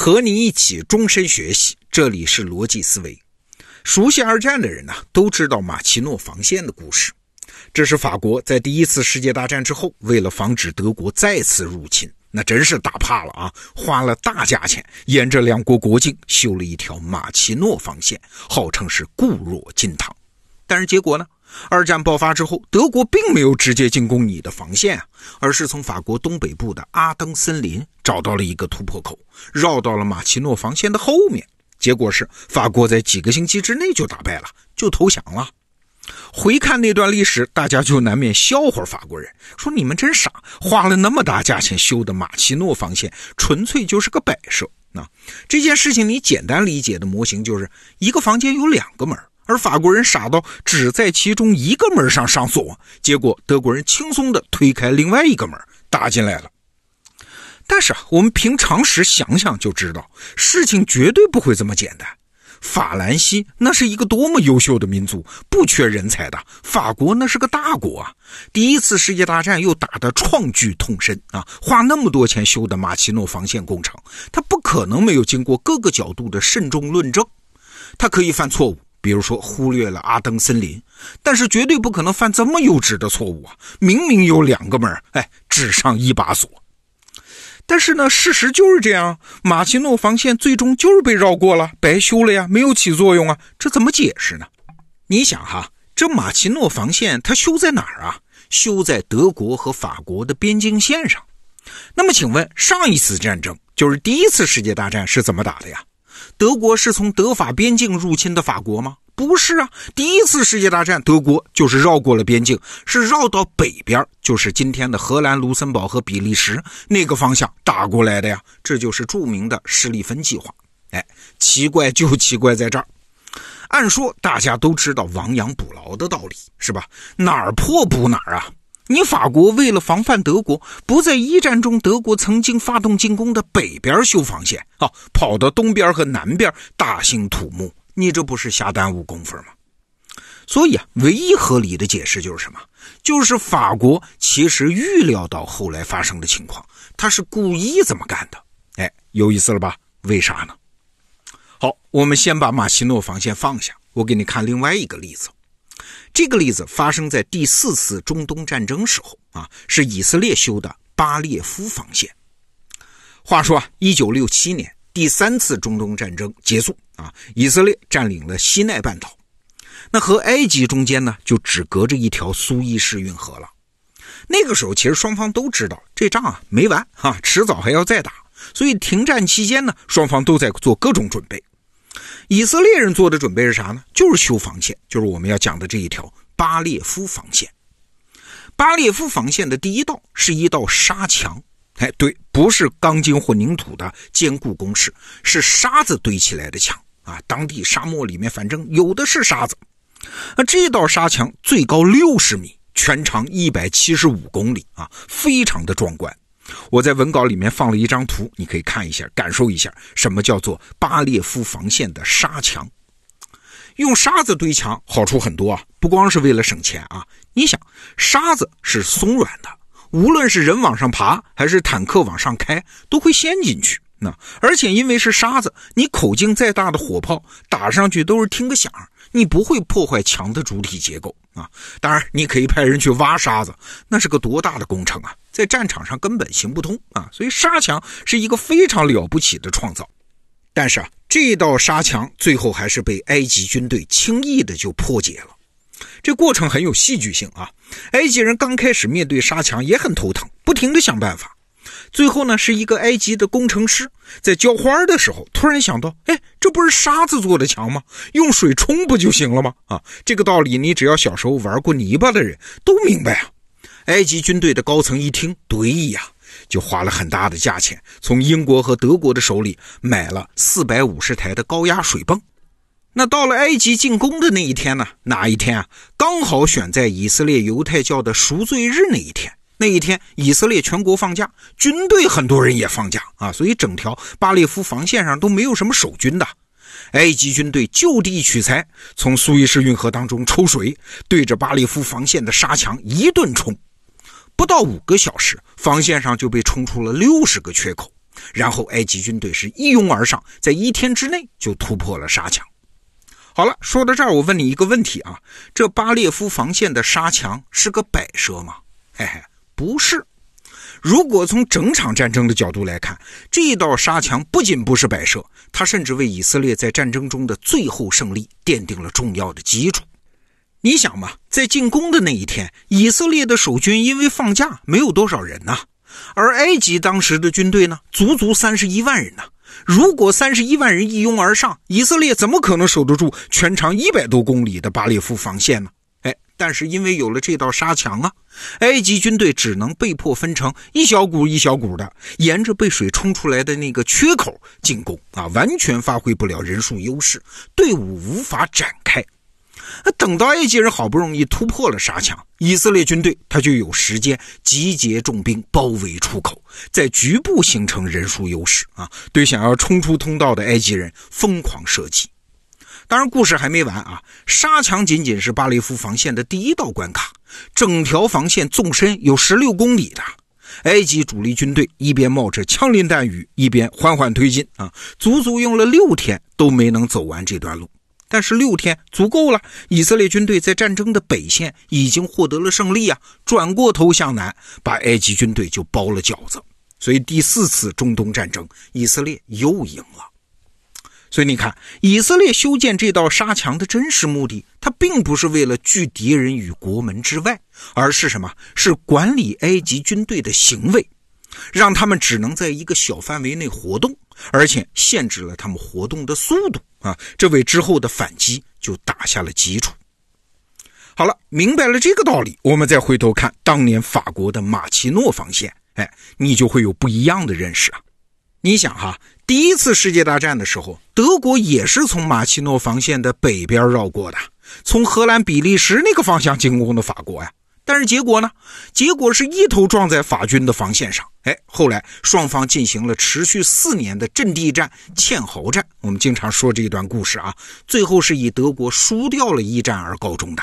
和你一起终身学习，这里是逻辑思维。熟悉二战的人呢，都知道马奇诺防线的故事。这是法国在第一次世界大战之后，为了防止德国再次入侵，那真是打怕了啊，花了大价钱，沿着两国国境修了一条马奇诺防线，号称是固若金汤。但是结果呢？二战爆发之后，德国并没有直接进攻你的防线啊，而是从法国东北部的阿登森林找到了一个突破口，绕到了马奇诺防线的后面。结果是法国在几个星期之内就打败了，就投降了。回看那段历史，大家就难免笑话法国人，说你们真傻，花了那么大价钱修的马奇诺防线，纯粹就是个摆设。那这件事情你简单理解的模型就是一个房间有两个门。而法国人傻到只在其中一个门上上锁，结果德国人轻松地推开另外一个门打进来了。但是啊，我们凭常识想想就知道，事情绝对不会这么简单。法兰西那是一个多么优秀的民族，不缺人才的。法国那是个大国啊，第一次世界大战又打得创举痛深啊，花那么多钱修的马奇诺防线工程，他不可能没有经过各个角度的慎重论证，他可以犯错误。比如说忽略了阿登森林，但是绝对不可能犯这么幼稚的错误啊！明明有两个门，哎，只上一把锁。但是呢，事实就是这样，马奇诺防线最终就是被绕过了，白修了呀，没有起作用啊！这怎么解释呢？你想哈，这马奇诺防线它修在哪儿啊？修在德国和法国的边境线上。那么请问，上一次战争就是第一次世界大战是怎么打的呀？德国是从德法边境入侵的法国吗？不是啊，第一次世界大战德国就是绕过了边境，是绕到北边，就是今天的荷兰、卢森堡和比利时那个方向打过来的呀。这就是著名的施利芬计划。哎，奇怪就奇怪在这儿，按说大家都知道亡羊补牢的道理，是吧？哪儿破补哪儿啊？你法国为了防范德国，不在一战中德国曾经发动进攻的北边修防线啊，跑到东边和南边大兴土木，你这不是瞎耽误工夫吗？所以啊，唯一合理的解释就是什么？就是法国其实预料到后来发生的情况，他是故意这么干的。哎，有意思了吧？为啥呢？好，我们先把马奇诺防线放下，我给你看另外一个例子。这个例子发生在第四次中东战争时候啊，是以色列修的巴列夫防线。话说，一九六七年第三次中东战争结束啊，以色列占领了西奈半岛，那和埃及中间呢，就只隔着一条苏伊士运河了。那个时候，其实双方都知道这仗啊没完哈，迟早还要再打，所以停战期间呢，双方都在做各种准备。以色列人做的准备是啥呢？就是修防线，就是我们要讲的这一条巴列夫防线。巴列夫防线的第一道是一道沙墙，哎，对，不是钢筋混凝土的坚固工事，是沙子堆起来的墙啊。当地沙漠里面反正有的是沙子。那这道沙墙最高六十米，全长一百七十五公里啊，非常的壮观。我在文稿里面放了一张图，你可以看一下，感受一下什么叫做巴列夫防线的沙墙。用沙子堆墙好处很多啊，不光是为了省钱啊。你想，沙子是松软的，无论是人往上爬还是坦克往上开，都会陷进去。那而且因为是沙子，你口径再大的火炮打上去都是听个响，你不会破坏墙的主体结构啊。当然，你可以派人去挖沙子，那是个多大的工程啊！在战场上根本行不通啊，所以沙墙是一个非常了不起的创造。但是啊，这道沙墙最后还是被埃及军队轻易的就破解了。这过程很有戏剧性啊！埃及人刚开始面对沙墙也很头疼，不停的想办法。最后呢，是一个埃及的工程师在浇花的时候，突然想到：哎，这不是沙子做的墙吗？用水冲不就行了吗？啊，这个道理你只要小时候玩过泥巴的人都明白啊。埃及军队的高层一听得意呀，就花了很大的价钱，从英国和德国的手里买了四百五十台的高压水泵。那到了埃及进攻的那一天呢？哪一天啊？刚好选在以色列犹太教的赎罪日那一天。那一天，以色列全国放假，军队很多人也放假啊，所以整条巴列夫防线上都没有什么守军的。埃及军队就地取材，从苏伊士运河当中抽水，对着巴列夫防线的沙墙一顿冲。不到五个小时，防线上就被冲出了六十个缺口，然后埃及军队是一拥而上，在一天之内就突破了沙墙。好了，说到这儿，我问你一个问题啊：这巴列夫防线的沙墙是个摆设吗？嘿嘿，不是。如果从整场战争的角度来看，这一道沙墙不仅不是摆设，它甚至为以色列在战争中的最后胜利奠定了重要的基础。你想嘛，在进攻的那一天，以色列的守军因为放假没有多少人呐，而埃及当时的军队呢，足足三十一万人呢。如果三十一万人一拥而上，以色列怎么可能守得住全长一百多公里的巴列夫防线呢？但是因为有了这道沙墙啊，埃及军队只能被迫分成一小股一小股的，沿着被水冲出来的那个缺口进攻啊，完全发挥不了人数优势，队伍无法展开。等到埃及人好不容易突破了沙墙，以色列军队他就有时间集结重兵包围出口，在局部形成人数优势啊，对想要冲出通道的埃及人疯狂射击。当然，故事还没完啊！沙墙仅仅是巴雷夫防线的第一道关卡，整条防线纵深有十六公里的。埃及主力军队一边冒着枪林弹雨，一边缓缓推进啊，足足用了六天都没能走完这段路。但是六天足够了，以色列军队在战争的北线已经获得了胜利啊！转过头向南，把埃及军队就包了饺子。所以第四次中东战争，以色列又赢了。所以你看，以色列修建这道沙墙的真实目的，它并不是为了拒敌人于国门之外，而是什么？是管理埃及军队的行为，让他们只能在一个小范围内活动，而且限制了他们活动的速度啊！这为之后的反击就打下了基础。好了，明白了这个道理，我们再回头看当年法国的马奇诺防线，哎，你就会有不一样的认识啊！你想哈？第一次世界大战的时候，德国也是从马奇诺防线的北边绕过的，从荷兰、比利时那个方向进攻的法国呀。但是结果呢？结果是一头撞在法军的防线上。哎，后来双方进行了持续四年的阵地战、堑壕战。我们经常说这一段故事啊，最后是以德国输掉了一战而告终的。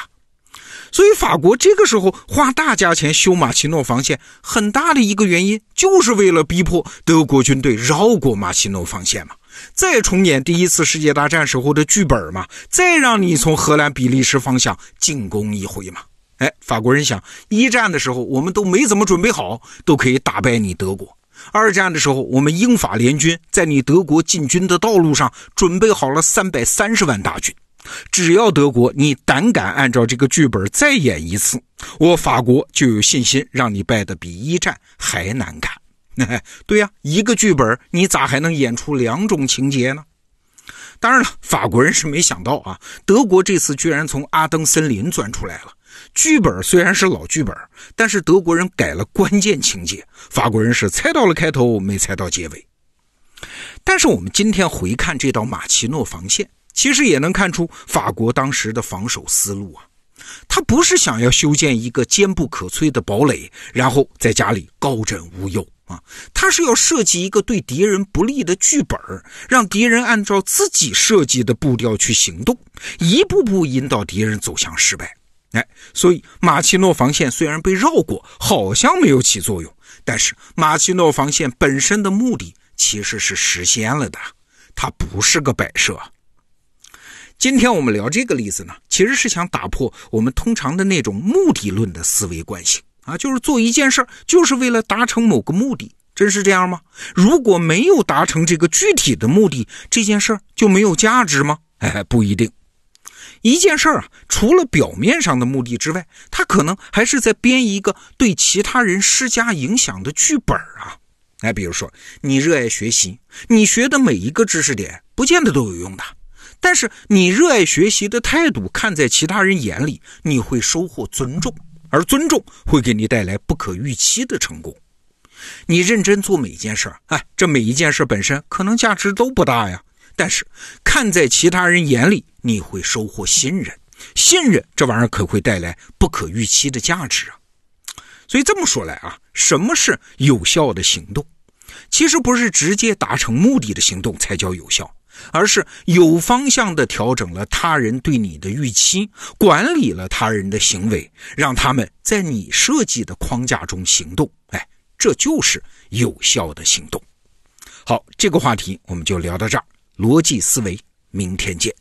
所以，法国这个时候花大价钱修马奇诺防线，很大的一个原因就是为了逼迫德国军队绕过马奇诺防线嘛，再重演第一次世界大战时候的剧本嘛，再让你从荷兰、比利时方向进攻一回嘛。哎，法国人想，一战的时候我们都没怎么准备好，都可以打败你德国；二战的时候，我们英法联军在你德国进军的道路上准备好了三百三十万大军。只要德国你胆敢按照这个剧本再演一次，我法国就有信心让你败得比一战还难看。对呀，一个剧本你咋还能演出两种情节呢？当然了，法国人是没想到啊，德国这次居然从阿登森林钻出来了。剧本虽然是老剧本，但是德国人改了关键情节，法国人是猜到了开头，没猜到结尾。但是我们今天回看这道马奇诺防线。其实也能看出法国当时的防守思路啊，他不是想要修建一个坚不可摧的堡垒，然后在家里高枕无忧啊，他是要设计一个对敌人不利的剧本，让敌人按照自己设计的步调去行动，一步步引导敌人走向失败。哎，所以马奇诺防线虽然被绕过，好像没有起作用，但是马奇诺防线本身的目的其实是实现了的，它不是个摆设。今天我们聊这个例子呢，其实是想打破我们通常的那种目的论的思维惯性啊，就是做一件事就是为了达成某个目的，真是这样吗？如果没有达成这个具体的目的，这件事就没有价值吗？哎，不一定。一件事啊，除了表面上的目的之外，它可能还是在编一个对其他人施加影响的剧本啊。哎，比如说你热爱学习，你学的每一个知识点不见得都有用的。但是你热爱学习的态度，看在其他人眼里，你会收获尊重，而尊重会给你带来不可预期的成功。你认真做每一件事儿，哎，这每一件事本身可能价值都不大呀，但是看在其他人眼里，你会收获信任，信任这玩意儿可会带来不可预期的价值啊。所以这么说来啊，什么是有效的行动？其实不是直接达成目的的行动才叫有效。而是有方向地调整了他人对你的预期，管理了他人的行为，让他们在你设计的框架中行动。哎，这就是有效的行动。好，这个话题我们就聊到这儿。逻辑思维，明天见。